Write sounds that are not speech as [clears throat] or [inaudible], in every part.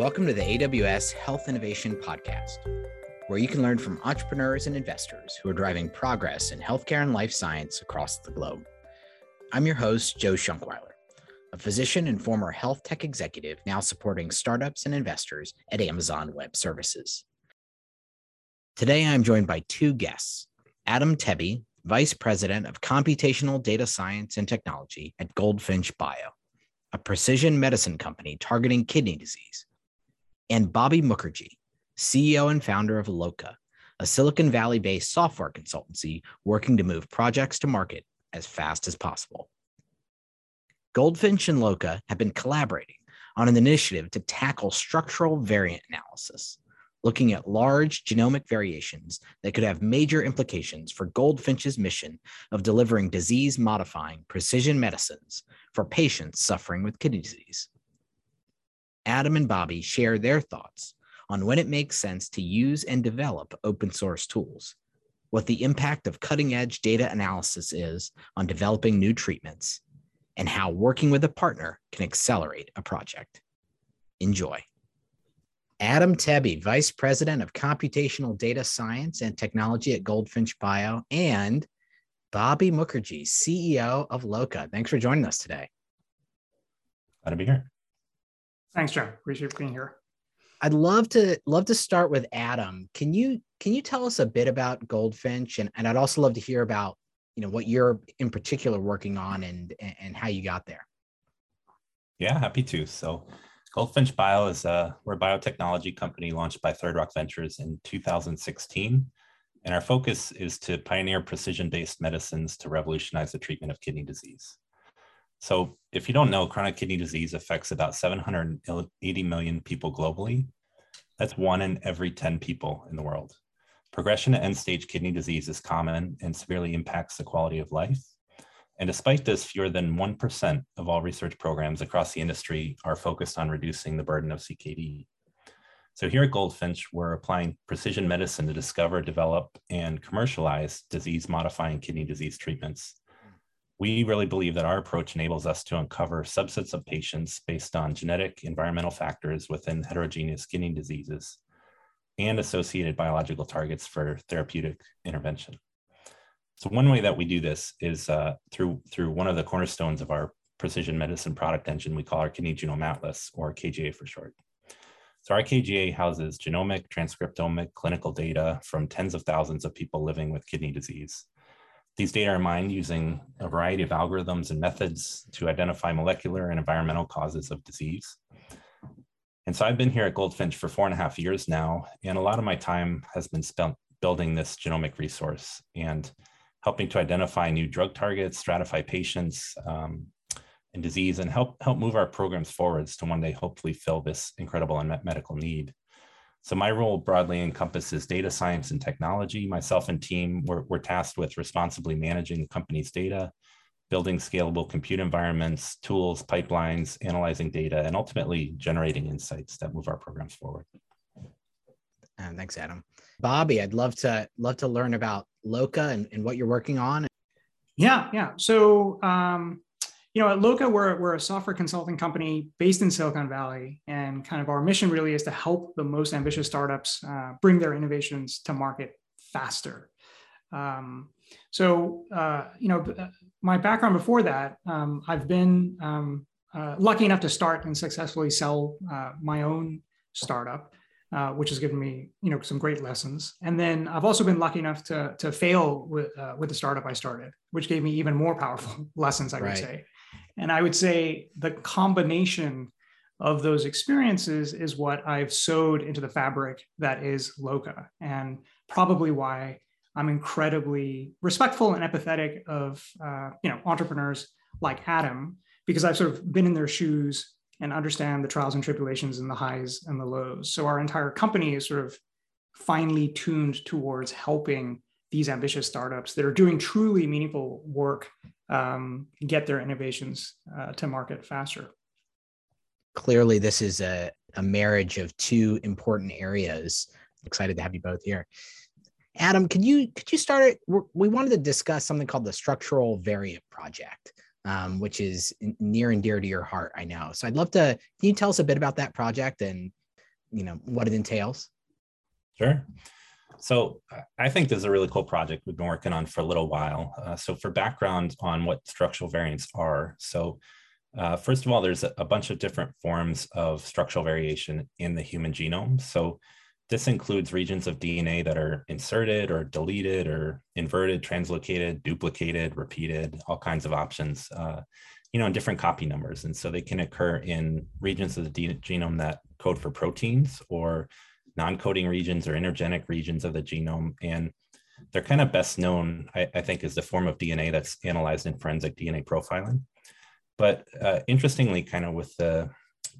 Welcome to the AWS Health Innovation Podcast, where you can learn from entrepreneurs and investors who are driving progress in healthcare and life science across the globe. I'm your host, Joe Shonkwiler, a physician and former health tech executive now supporting startups and investors at Amazon Web Services. Today, I'm joined by two guests Adam Tebbe, Vice President of Computational Data Science and Technology at Goldfinch Bio, a precision medicine company targeting kidney disease, and Bobby Mukherjee, CEO and founder of Loka, a Silicon Valley based software consultancy working to move projects to market as fast as possible. Goldfinch and Loka have been collaborating on an initiative to tackle structural variant analysis looking at large genomic variations that could have major implications for Goldfinch's mission of delivering disease modifying precision medicines for patients suffering with kidney disease. Adam and Bobby share their thoughts on when it makes sense to use and develop open source tools, what the impact of cutting edge data analysis is on developing new treatments, and how working with a partner can accelerate a project. Enjoy. Adam Tebbe, Vice President of Computational Data Science and Technology at Goldfinch Bio, and Bobby Mukherjee, CEO of Loka. Thanks for joining us today. Glad to be here. Thanks, Joe. Appreciate being here. I'd love to love to start with Adam. Can you can you tell us a bit about Goldfinch, and, and I'd also love to hear about you know what you're in particular working on and and how you got there. Yeah, happy to. So Goldfinch Bio is a we're a biotechnology company launched by Third Rock Ventures in 2016, and our focus is to pioneer precision-based medicines to revolutionize the treatment of kidney disease. So, if you don't know, chronic kidney disease affects about 780 million people globally. That's one in every 10 people in the world. Progression to end-stage kidney disease is common and severely impacts the quality of life. And despite this, fewer than 1% of all research programs across the industry are focused on reducing the burden of CKD. So here at Goldfinch, we're applying precision medicine to discover, develop, and commercialize disease modifying kidney disease treatments. We really believe that our approach enables us to uncover subsets of patients based on genetic, environmental factors within heterogeneous kidney diseases and associated biological targets for therapeutic intervention. So one way that we do this is uh, through through one of the cornerstones of our precision medicine product engine we call our Kidney Genome Atlas, or KGA for short. So our KGA houses genomic, transcriptomic, clinical data from tens of thousands of people living with kidney disease. These data are mined using a variety of algorithms and methods to identify molecular and environmental causes of disease. And so I've been here at Goldfinch for four and a half years now, and a lot of my time has been spent building this genomic resource. And helping to identify new drug targets, stratify patients um, and disease, and help help move our programs forwards to one day hopefully fill this incredible unmet medical need. So my role broadly encompasses data science and technology. Myself and team we're, we're tasked with responsibly managing the company's data, building scalable compute environments, tools, pipelines, analyzing data, and ultimately generating insights that move our programs forward. Uh, thanks, Adam. Bobby, I'd love to love to learn about Loka and, and what you're working on. Yeah, yeah. So um, you know, at Loka, we're, we're a software consulting company based in Silicon Valley. And kind of our mission really is to help the most ambitious startups uh, bring their innovations to market faster. Um, so, uh, you know, my background before that, um, I've been um, uh, lucky enough to start and successfully sell uh, my own startup uh, which has given me you know some great lessons. And then I've also been lucky enough to to fail with uh, with the startup I started, which gave me even more powerful [laughs] lessons, I would say. And I would say the combination of those experiences is what I've sewed into the fabric that is Loka, and probably why I'm incredibly respectful and empathetic of uh, you know entrepreneurs like Adam because I've sort of been in their shoes and understand the trials and tribulations and the highs and the lows. So our entire company is sort of finely tuned towards helping these ambitious startups that are doing truly meaningful work um, get their innovations uh, to market faster. Clearly, this is a, a marriage of two important areas. Excited to have you both here. Adam, could you could you start? We wanted to discuss something called the Structural Variant Project um, which is near and dear to your heart, I know. So I'd love to, can you tell us a bit about that project and you know what it entails? Sure. So I think this is a really cool project we've been working on for a little while. Uh, so for background on what structural variants are, so uh, first of all, there's a, bunch of different forms of structural variation in the human genome. So this includes regions of DNA that are inserted or deleted or inverted, translocated, duplicated, repeated, all kinds of options, uh, you know, in different copy numbers. And so they can occur in regions of the genome that code for proteins or non-coding regions or intergenic regions of the genome. And they're kind of best known, I, I think, as the form of DNA that's analyzed in forensic DNA profiling. But uh, interestingly, kind of with the,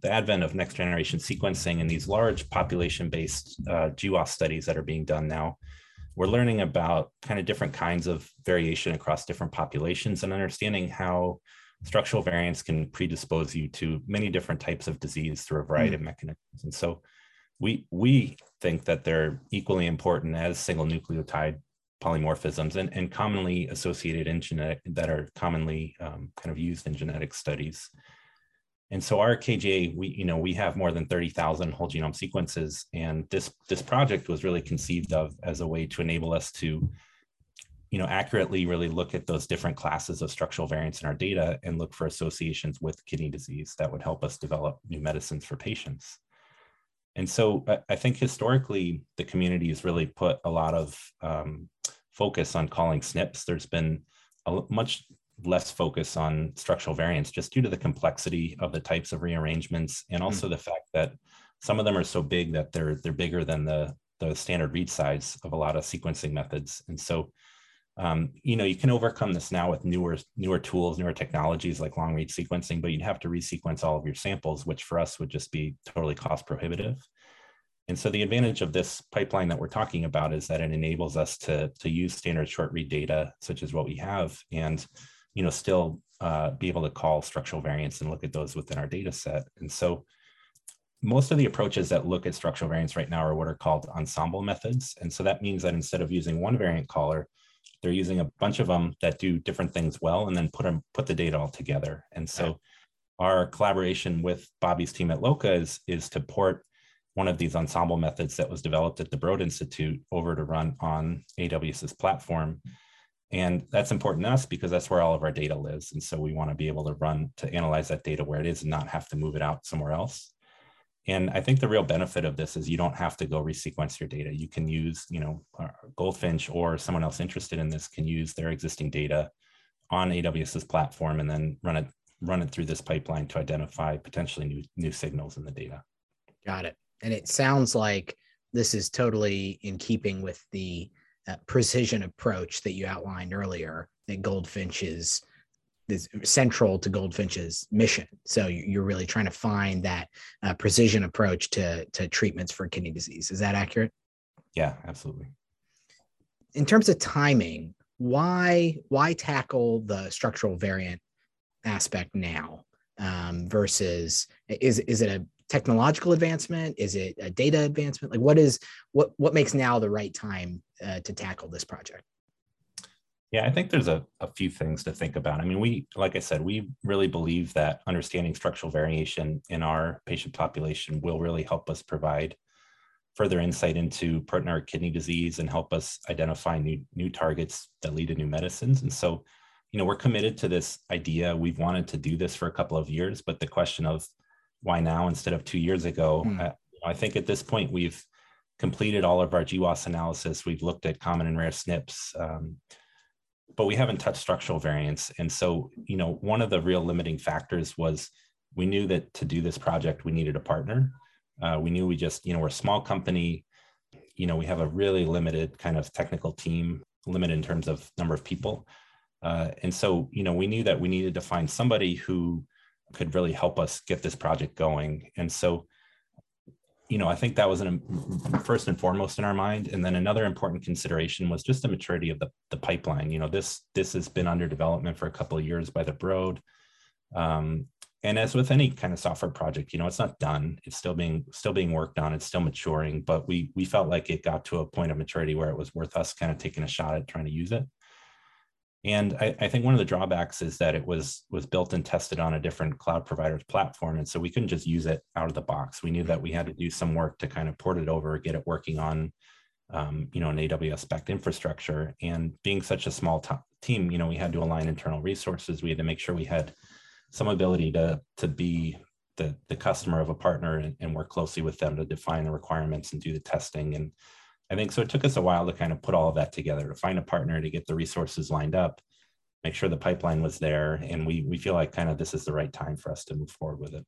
the advent of next generation sequencing and these large population based uh, GWAS studies that are being done now, we're learning about kind of different kinds of variation across different populations and understanding how structural variants can predispose you to many different types of disease through a variety mm. of mechanisms. And so we we think that they're equally important as single nucleotide polymorphisms and, and commonly associated in genetic that are commonly um, kind of used in genetic studies. And so our KGA, we you know we have more than 30,000 whole genome sequences, and this this project was really conceived of as a way to enable us to, you know, accurately really look at those different classes of structural variants in our data and look for associations with kidney disease that would help us develop new medicines for patients. And so I think historically the community has really put a lot of um, focus on calling SNPs. There's been a much less focus on structural variants just due to the complexity of the types of rearrangements and also mm. the fact that some of them are so big that they're they're bigger than the the standard read size of a lot of sequencing methods. And so um, you know, you can overcome this now with newer newer tools, newer technologies like long read sequencing, but you'd have to resequence all of your samples, which for us would just be totally cost prohibitive. And so the advantage of this pipeline that we're talking about is that it enables us to, to use standard short read data, such as what we have, and you know, still uh, be able to call structural variants and look at those within our data set. And so most of the approaches that look at structural variants right now are what are called ensemble methods. And so that means that instead of using one variant caller, they're using a bunch of them that do different things well and then put them put the data all together. And so our collaboration with Bobby's team at Loka is, is to port one of these ensemble methods that was developed at the Broad Institute over to run on AWS's platform. And that's important to us because that's where all of our data lives. And so we want to be able to run to analyze that data where it is and not have to move it out somewhere else. And I think the real benefit of this is you don't have to go resequence your data. You can use, you know, uh, Goldfinch or someone else interested in this can use their existing data on AWS's platform and then run it run it through this pipeline to identify potentially new new signals in the data. Got it. And it sounds like this is totally in keeping with the uh, precision approach that you outlined earlier that Goldfinch is is central to Goldfinch's mission. So you're really trying to find that uh, precision approach to to treatments for kidney disease. Is that accurate? Yeah, absolutely. In terms of timing, why why tackle the structural variant aspect now um, versus is is it a technological advancement? Is it a data advancement? Like what is what what makes now the right time uh, to tackle this project? Yeah, I think there's a, a few things to think about. I mean, we, like I said, we really believe that understanding structural variation in our patient population will really help us provide further insight into proteinuria kidney disease and help us identify new, new targets that lead to new medicines. And so, you know, we're committed to this idea. We've wanted to do this for a couple of years, but the question of why now instead of two years ago, mm. uh, I think at this point we've completed all of our GWAS analysis. We've looked at common and rare SNPs. Um, but we haven't touched structural variants. And so, you know, one of the real limiting factors was we knew that to do this project, we needed a partner. Uh, we knew we just, you know, we're a small company. You know, we have a really limited kind of technical team, limited in terms of number of people. Uh, and so, you know, we knew that we needed to find somebody who could really help us get this project going. And so, you know, I think that was an first and foremost in our mind. And then another important consideration was just the maturity of the, the pipeline. You know, this this has been under development for a couple of years by the Broad. Um, and as with any kind of software project, you know, it's not done. It's still being still being worked on. It's still maturing. But we we felt like it got to a point of maturity where it was worth us kind of taking a shot at trying to use it. And I, I, think one of the drawbacks is that it was was built and tested on a different cloud provider's platform, and so we couldn't just use it out of the box. We knew that we had to do some work to kind of port it over, get it working on, um, you know, an AWS backed infrastructure. And being such a small t- team, you know, we had to align internal resources. We had to make sure we had some ability to to be the the customer of a partner and, and work closely with them to define the requirements and do the testing and I think so. It took us a while to kind of put all of that together to find a partner to get the resources lined up, make sure the pipeline was there, and we we feel like kind of this is the right time for us to move forward with it.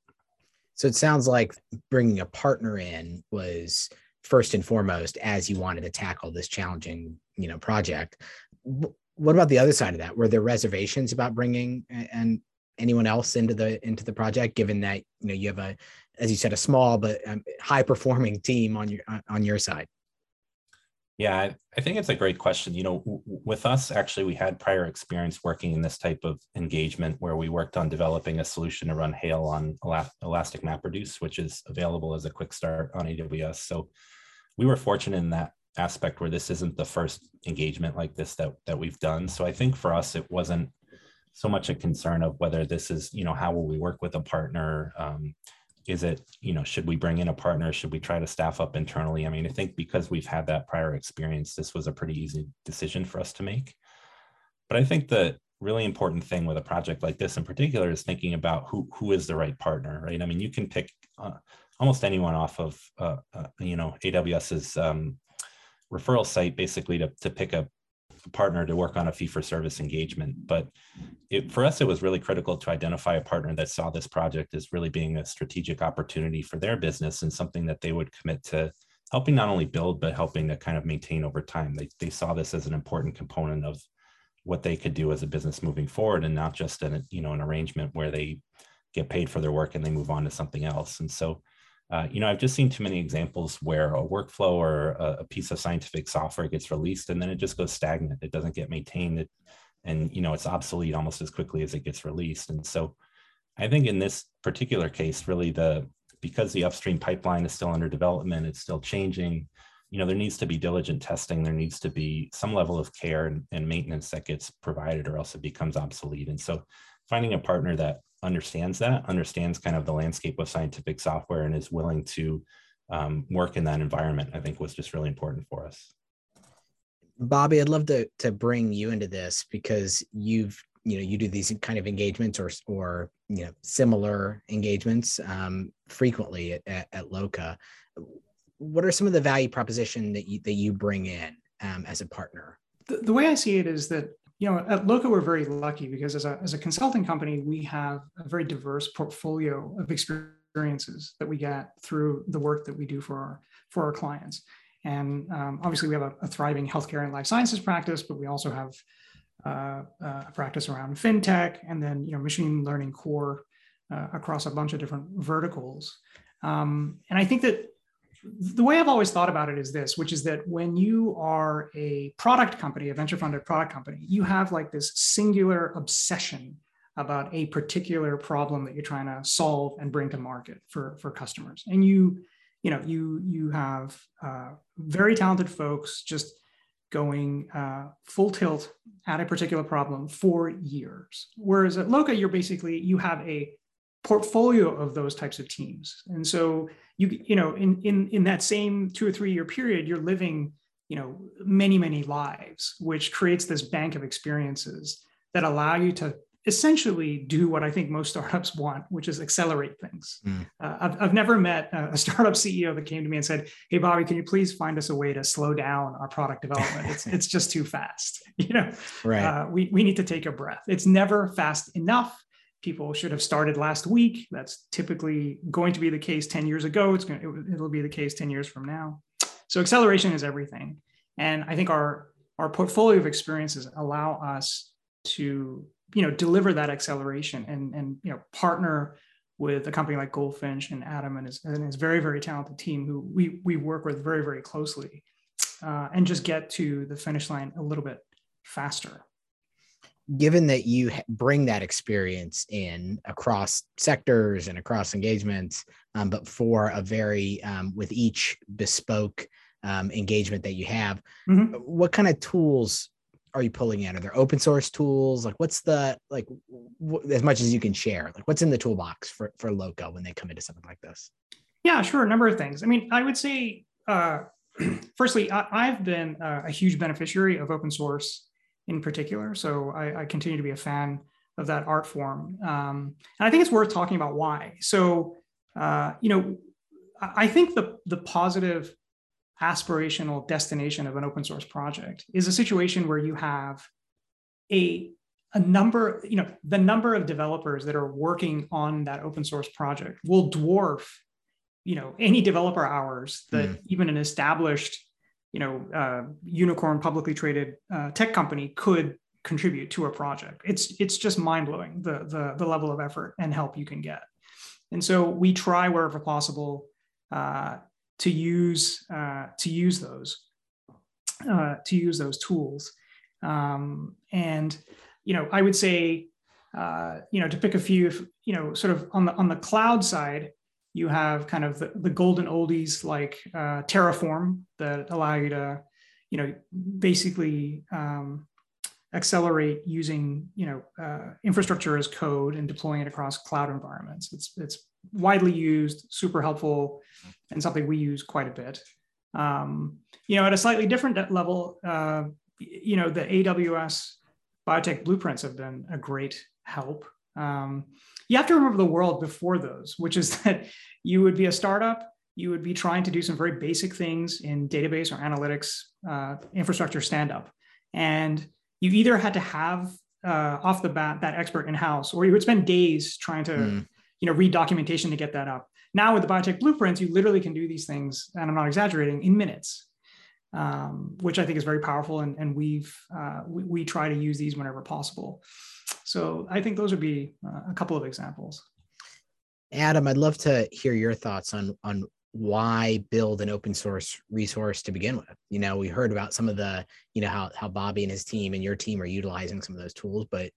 So it sounds like bringing a partner in was first and foremost as you wanted to tackle this challenging you know project. What about the other side of that? Were there reservations about bringing and anyone else into the into the project, given that you know you have a as you said a small but um, high performing team on your on your side? Yeah, I think it's a great question. You know, with us, actually, we had prior experience working in this type of engagement where we worked on developing a solution to run Hail on Elastic MapReduce, which is available as a quick start on AWS. So we were fortunate in that aspect where this isn't the first engagement like this that, that we've done. So I think for us, it wasn't so much a concern of whether this is, you know, how will we work with a partner? Um, is it you know should we bring in a partner? Should we try to staff up internally? I mean i think because we've had that prior experience this was a pretty easy decision for us to make. But i think the really important thing with a project like this in particular is thinking about who who is the right partner right? I mean you can pick uh, almost anyone off of uh, uh, you know aws's um, referral site basically to, to pick a partner to work on a fee for service engagement. But it, for us, it was really critical to identify a partner that saw this project as really being a strategic opportunity for their business and something that they would commit to helping not only build, but helping to kind of maintain over time. They, they saw this as an important component of what they could do as a business moving forward and not just an, you know, an arrangement where they get paid for their work and they move on to something else. And so uh, you know, I've just seen too many examples where a workflow or a, a, piece of scientific software gets released and then it just goes stagnant. It doesn't get maintained, it, and you know, it's obsolete almost as quickly as it gets released. And so, I think in this particular case, really the because the upstream pipeline is still under development, it's still changing. You know, there needs to be diligent testing. There needs to be some level of care and, and maintenance that gets provided, or else it becomes obsolete. And so, finding a partner that understands that, understands kind of the landscape of scientific software, and is willing to um, work in that environment, I think was just really important for us. Bobby, I'd love to to bring you into this because you've you know you do these kind of engagements or or you know similar engagements um, frequently at, at, at Loka. What are some of the value proposition that you that you bring in um, as a partner? The, the way I see it is that you know, at Loka, we're very lucky because as a, as a consulting company, we have a very diverse portfolio of experiences that we get through the work that we do for our, for our clients. And um, obviously, we have a, a, thriving healthcare and life sciences practice, but we also have uh, uh, a practice around fintech and then, you know, machine learning core uh, across a bunch of different verticals. Um, and I think that the way I've always thought about it is this, which is that when you are a product company, a venture funded product company, you have like this singular obsession about a particular problem that you're trying to solve and bring to market for, for customers. And you, you know, you you have uh, very talented folks just going uh, full tilt at a particular problem for years. Whereas at Loka, you're basically you have a portfolio of those types of teams. And so you you know in in in that same two or three year period, you're living you know many many lives, which creates this bank of experiences that allow you to essentially do what I think most startups want, which is accelerate things. Mm. Uh, I've, I've never met a [laughs] startup CEO that came to me and said, "Hey, Bobby, can you please find us a way to slow down our product development? It's it's just too fast. [laughs] You know, right? Uh, we we need to take a breath. It's never fast enough people should have started last week. That's typically going to be the case 10 years ago. It's going to, it, will be the case 10 years from now. So acceleration is everything. And I think our, our portfolio of experiences allow us to, you know, deliver that acceleration and, and, you know, partner with a company like Goldfinch and Adam and his, and his very, very talented team who we, we work with very, very closely uh, and just get to the finish line a little bit faster given that you bring that experience in across sectors and across engagements, um, but for a very um, with each bespoke um, engagement that you have, mm-hmm. what kind of tools are you pulling in? Are there open source tools? Like, what's the like w- as much as you can share? Like, what's in the toolbox for for Loka when they come into something like this? Yeah, sure. A number of things. I mean, I would say, uh, [clears throat] firstly, I, have been uh, a huge beneficiary of open source in particular. So I, I, continue to be a fan of that art form. Um, and I think it's worth talking about why. So, uh, you know, I think the, the positive aspirational destination of an open source project is a situation where you have a a number you know the number of developers that are working on that open source project will dwarf you know any developer hours that mm. even an established you know uh, unicorn publicly traded uh, tech company could contribute to a project. It's it's just mind-blowing the, the the level of effort and help you can get. And so we try wherever possible uh, to use uh, to use those uh, to use those tools. Um, and you know i would say uh, you know to pick a few you know sort of on the on the cloud side you have kind of the, the golden oldies like uh, Terraform that allow you to, you know, basically um, accelerate using, you know, uh, infrastructure as code and deploying it across cloud environments. It's it's widely used, super helpful, and something we use quite a bit. Um, you know, at a slightly different level, uh, you know, the AWS biotech blueprints have been a great help. Um, you have to remember the world before those, which is [laughs] that you would be a startup, you would be trying to do some very basic things in database or analytics uh, infrastructure stand up. And you either had to have uh, off the bat that expert in house, or you would spend days trying to mm. you know, read documentation to get that up. Now with the biotech blueprints, you literally can do these things, and I'm not exaggerating, in minutes. Um, which I think is very powerful, and, and we've uh, we, we, try to use these whenever possible. So I think those would be uh, a couple of examples. Adam, I'd love to hear your thoughts on on why build an open source resource to begin with. You know, we heard about some of the, you know, how how Bobby and his team and your team are utilizing some of those tools, but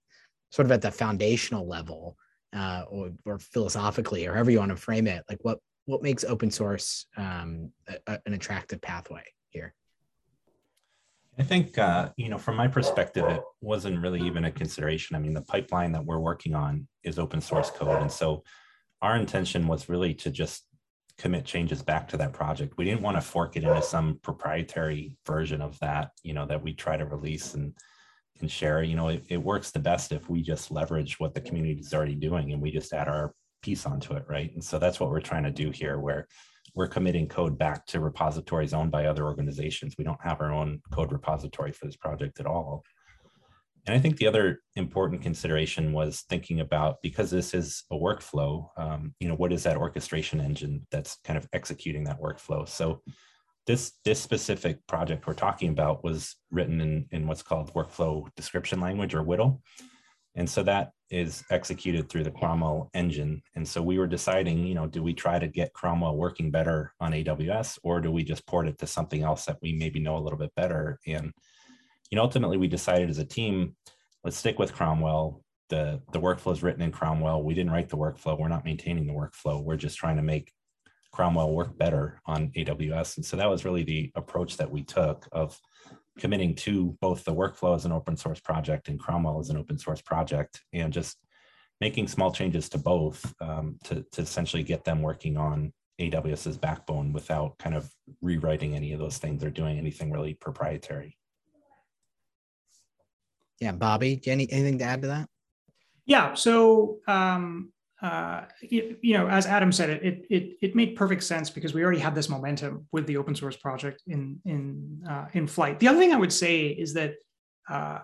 sort of at the foundational level, uh, or, or philosophically, or however you want to frame it, like what what makes open source um, a, an attractive pathway here? I think, uh, you know, from my perspective, it wasn't really even a consideration. I mean, the pipeline that we're working on is open source code. And so our intention was really to just commit changes back to that project. We didn't want to fork it into some proprietary version of that, you know, that we try to release and and share. You know, it, it works the best if we just leverage what the community is already doing and we just add our piece onto it, right? And so that's what we're trying to do here, where we're committing code back to repositories owned by other organizations. We don't have our own code repository for this project at all. And I think the other important consideration was thinking about because this is a workflow, um, you know, what is that orchestration engine that's kind of executing that workflow? So this this specific project we're talking about was written in, in what's called workflow description language or WDL. And so that is executed through the Cromwell engine. And so we were deciding, you know, do we try to get Cromwell working better on AWS or do we just port it to something else that we maybe know a little bit better? And you know, ultimately we decided as a team, let's stick with Cromwell. The, the workflow is written in Cromwell. We didn't write the workflow. We're not maintaining the workflow. We're just trying to make Cromwell work better on AWS. And so that was really the approach that we took of committing to both the workflow as an open source project and Cromwell as an open source project and just making small changes to both um, to, to essentially get them working on AWS's backbone without kind of rewriting any of those things or doing anything really proprietary. Yeah, Bobby, any, anything to add to that? Yeah, so um, uh, you, know, as Adam said, it, it it made perfect sense because we already had this momentum with the open source project in in uh, in flight. The other thing I would say is that uh,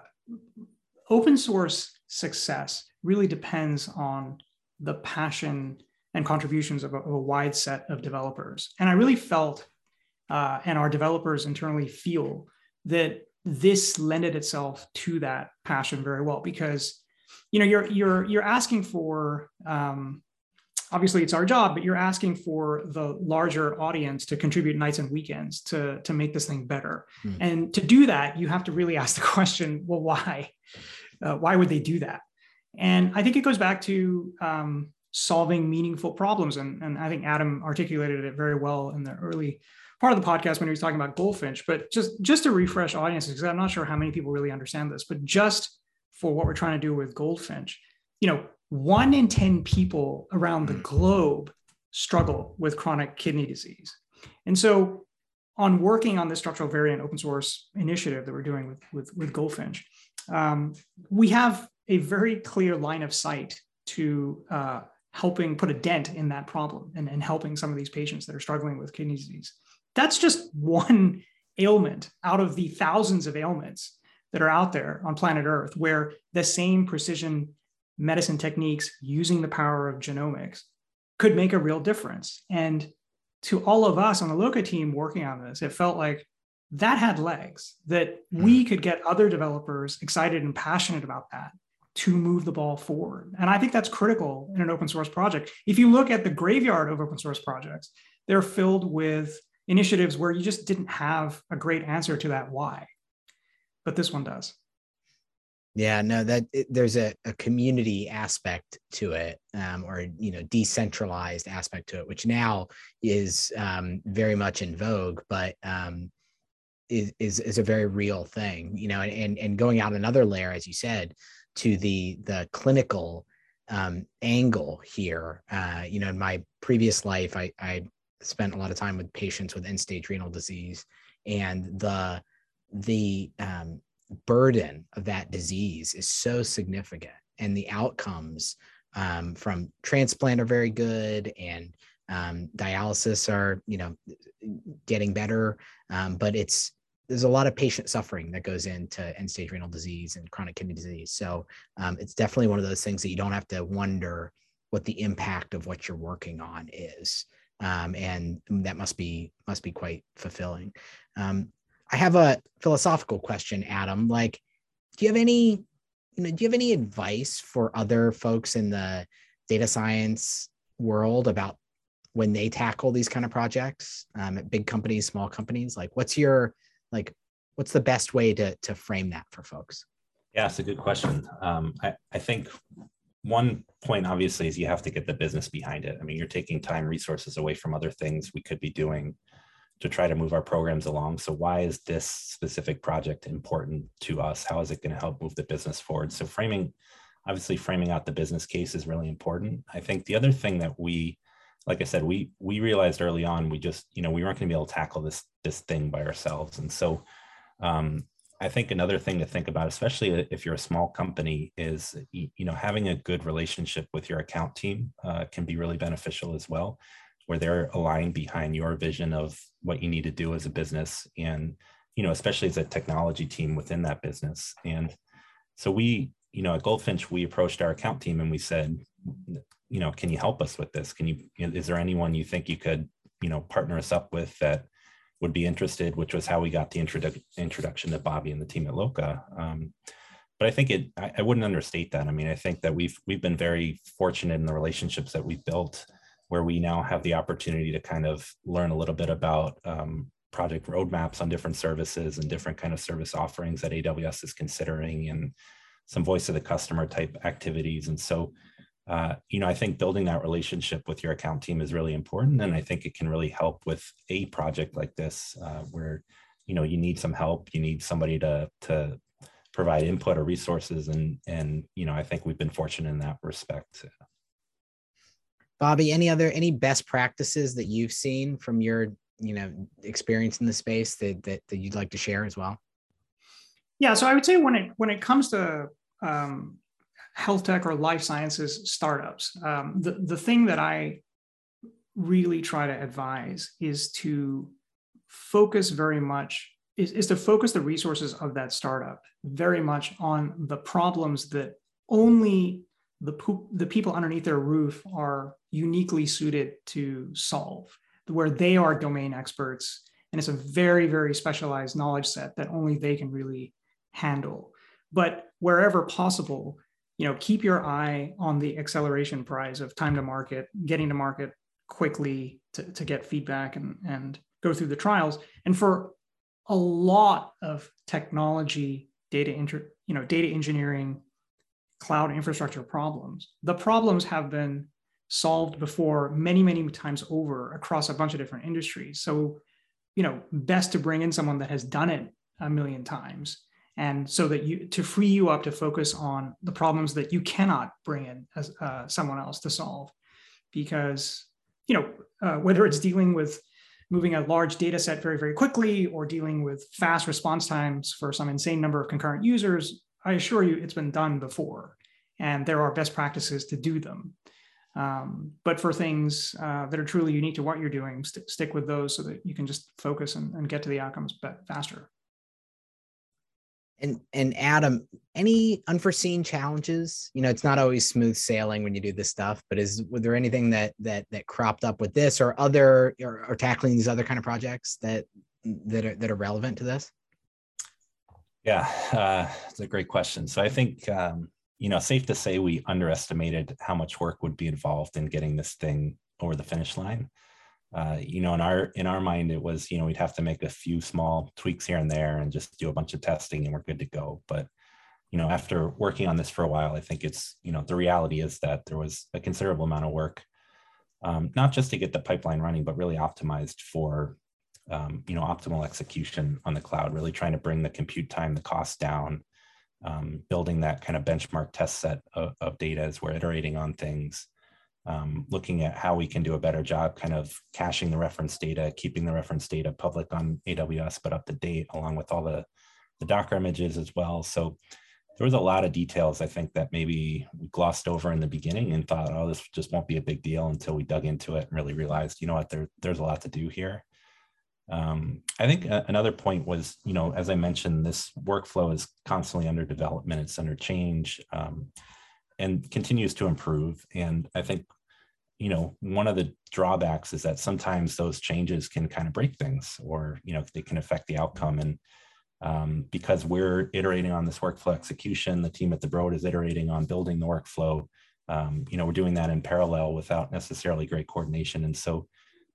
open source success really depends on the passion and contributions of a, of a wide set of developers. And I really felt, uh, and our developers internally feel that this lended itself to that passion very well because you know you're you're you're asking for um, obviously it's our job but you're asking for the larger audience to contribute nights and weekends to to make this thing better mm. and to do that you have to really ask the [laughs] question well why uh, why would they do that and i think it goes back to um, solving meaningful problems. And, and I think Adam articulated it very well in the early part of the podcast when he was talking about Goldfinch. But just just to refresh audiences, because I'm not sure how many people really understand this, but just for what we're trying to do with Goldfinch, you know, one in 10 people around the globe struggle with chronic kidney disease. And so on working on this structural variant open source initiative that we're doing with, with, with Goldfinch, um, we have a very clear line of sight to uh, helping put a dent in that problem and, and helping some of these patients that are struggling with kidney disease. That's just one ailment out of the thousands of ailments that are out there on planet Earth where the same precision medicine techniques using the power of genomics could make a real difference. And to all of us on the Loka team working on this, it felt like that had legs, that we hmm. could get other developers excited and passionate about that to move the ball forward. And I think that's critical in an open source project. If you look at the graveyard of open source projects, they're filled with initiatives where you just didn't have a great answer to that why. But this one does. Yeah, no, that it, there's a, a community aspect to it, um, or you know, decentralized aspect to it, which now is um, very much in vogue, but um, is, is is a very real thing. You know, and and going out another layer, as you said, to the the clinical um, angle here. Uh, you know, in my previous life, I I spent a lot of time with patients with end stage renal disease, and the the um, burden of that disease is so significant and the outcomes um, from transplant are very good and um, dialysis are you know getting better um, but it's there's a lot of patient suffering that goes into end stage renal disease and chronic kidney disease. So um, it's definitely one of those things that you don't have to wonder what the impact of what you're working on is um, and that must be must be quite fulfilling. Um, I have a philosophical question, Adam. Like, do you have any, you know, do you have any advice for other folks in the data science world about when they tackle these kind of projects um, at big companies, small companies? Like, what's your like, what's the best way to to frame that for folks? Yeah, it's a good question. Um, I, I think one point obviously is you have to get the business behind it. I mean, you're taking time, resources away from other things we could be doing to try to move our programs along. So why is this specific project important to us? How is it going to help move the business forward? So framing, obviously framing out the business case is really important. I think the other thing that we, like I said, we we realized early on we just you know we weren't going to be able to tackle this this thing by ourselves, and so um, I think another thing to think about, especially if you're a small company, is you know having a good relationship with your account team uh, can be really beneficial as well where they're aligned behind your vision of what you need to do as a business and you know especially as a technology team within that business. And so we you know at goldfinch we approached our account team and we said you know can you help us with this? Can you is there anyone you think you could you know partner us up with that would be interested? Which was how we got the introdu- introduction to bobby and the team at Loka um, but i think it I, I wouldn't understate that. I mean i think that we've we've been very fortunate in the relationships that we've built where we now have the opportunity to kind of learn a little bit about um, project roadmaps on different services and different kind of service offerings that AWS is considering and some voice of the customer type activities. And so, uh, you know, I think building that relationship with your account team is really important. And I think it can really help with a project like this, uh, where, you know, you need some help, you need somebody to, to provide input or resources. And, and, you know, I think we've been fortunate in that respect. Bobby, any other any best practices that you've seen from your you know experience in the space that that, that you'd like to share as well? Yeah, so I would say when it when it comes to um, health tech or life sciences startups, um, the the thing that I really try to advise is to focus very much is, is to focus the resources of that startup very much on the problems that only the, the people underneath their roof are uniquely suited to solve, where they are domain experts. And it's a very, very specialized knowledge set that only they can really handle. But wherever possible, you know, keep your eye on the acceleration prize of time to market, getting to market quickly to, to get feedback and, and go through the trials. And for a lot of technology, data, inter, you know, data engineering, cloud infrastructure problems. The problems have been solved before many, many times over across a bunch of different industries. So, you know, best to bring in someone that has done it a million times. And so that you to free you up to focus on the problems that you cannot bring in as uh, someone else to solve, because you know uh, whether it's dealing with moving a large data set very very quickly or dealing with fast response times for some insane number of concurrent users, I assure you it's been done before, and there are best practices to do them. Um, but for things uh, that are truly unique to what you're doing, st- stick with those so that you can just focus and, and get to the outcomes faster. And and Adam, any unforeseen challenges? You know, it's not always smooth sailing when you do this stuff, but is was there anything that that that cropped up with this or other or, or tackling these other kind of projects that that are that are relevant to this? Yeah, uh, it's a great question. So I think um, you know, safe to say we underestimated how much work would be involved in getting this thing over the finish line. Uh, you know, in our in our mind, it was you know we'd have to make a few small tweaks here and there and just do a bunch of testing and we're good to go. But you know, after working on this for a while, I think it's you know the reality is that there was a considerable amount of work, um, not just to get the pipeline running, but really optimized for um, you know optimal execution on the cloud. Really trying to bring the compute time, the cost down, um, building that kind of benchmark test set of, of, data as we're iterating on things, um, looking at how we can do a better job kind of caching the reference data, keeping the reference data public on AWS, but up to date along with all the, the Docker images as well. So there was a lot of details I think that maybe we glossed over in the beginning and thought, oh, this just won't be a big deal until we dug into it and really realized, you know what, there, there's a lot to do here. Um, I think another point was, you know, as I mentioned, this workflow is constantly under development, it's under change, um, and continues to improve. And I think, you know, one of the drawbacks is that sometimes those changes can kind of break things, or you know, they can affect the outcome. And um, because we're iterating on this workflow execution, the team at the Broad is iterating on building the workflow. Um, you know, we're doing that in parallel without necessarily great coordination, and so.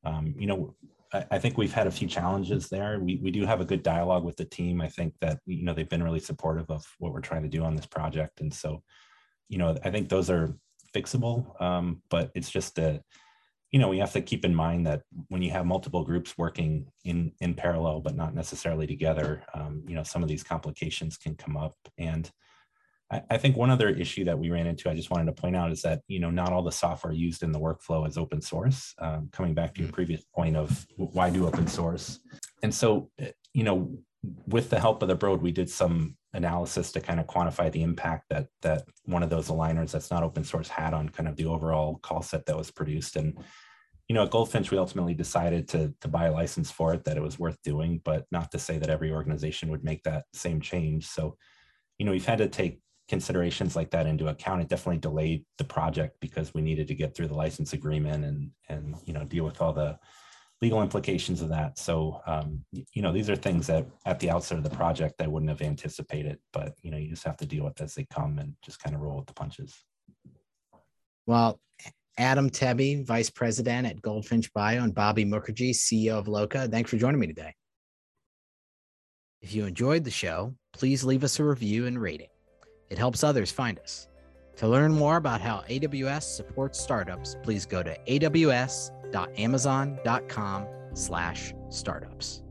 Um, you know, I think we've had a few challenges there. We, we do have a good dialogue with the team. I think that, you know, they've been really supportive of what we're trying to do on this project. And so, you know, I think those are fixable, um, but it's just a, you know, we have to keep in mind that when you have multiple groups working in, in parallel, but not necessarily together, um, you know, some of these complications can come up. And, I, think one other issue that we ran into, I just wanted to point out, is that you know not all the software used in the workflow is open source. Um, coming back to your mm. previous point of why do open source, and so eh, you know with the help of the Broad, we did some analysis to kind of quantify the impact that that one of those aligners that's not open source had on kind of the overall call set that was produced. And you know, at Goldfinch, we ultimately decided to to buy a license for it that it was worth doing, but not to say that every organization would make that same change. So, you know, we've had to take considerations like that into account, it definitely delayed the project because we needed to get through the license agreement and and you know deal with all the legal implications of that. So um, you know these are things that at the outset of the project I wouldn't have anticipated, but you know you just have to deal with as they come and just kind of roll with the punches. Well, Adam Tebbe, Vice President at Goldfinch Bio, and Bobby Mukherjee, CEO of Loka. Thanks for joining me today. If you enjoyed the show, please leave us a review and rating. It helps others find us. To learn more about how AWS supports startups, please go to aws.amazon.com slash startups.